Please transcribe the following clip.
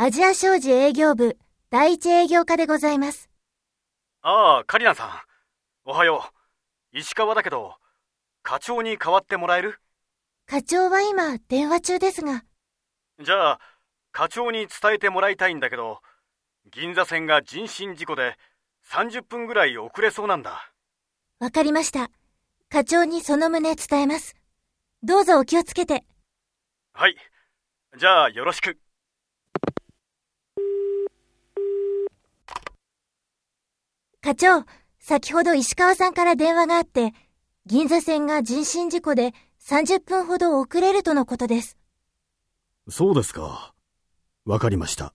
アジア商事営業部第一営業課でございます。ああ、カリナさん。おはよう。石川だけど、課長に代わってもらえる？課長は今、電話中ですが。じゃあ、課長に伝えてもらいたいんだけど、銀座線が人身事故で30分ぐらい遅れそうなんだ。わかりました。課長にその旨伝えます。どうぞお気をつけて。はい。じゃあ、よろしく。課長、先ほど石川さんから電話があって、銀座線が人身事故で30分ほど遅れるとのことです。そうですか。わかりました。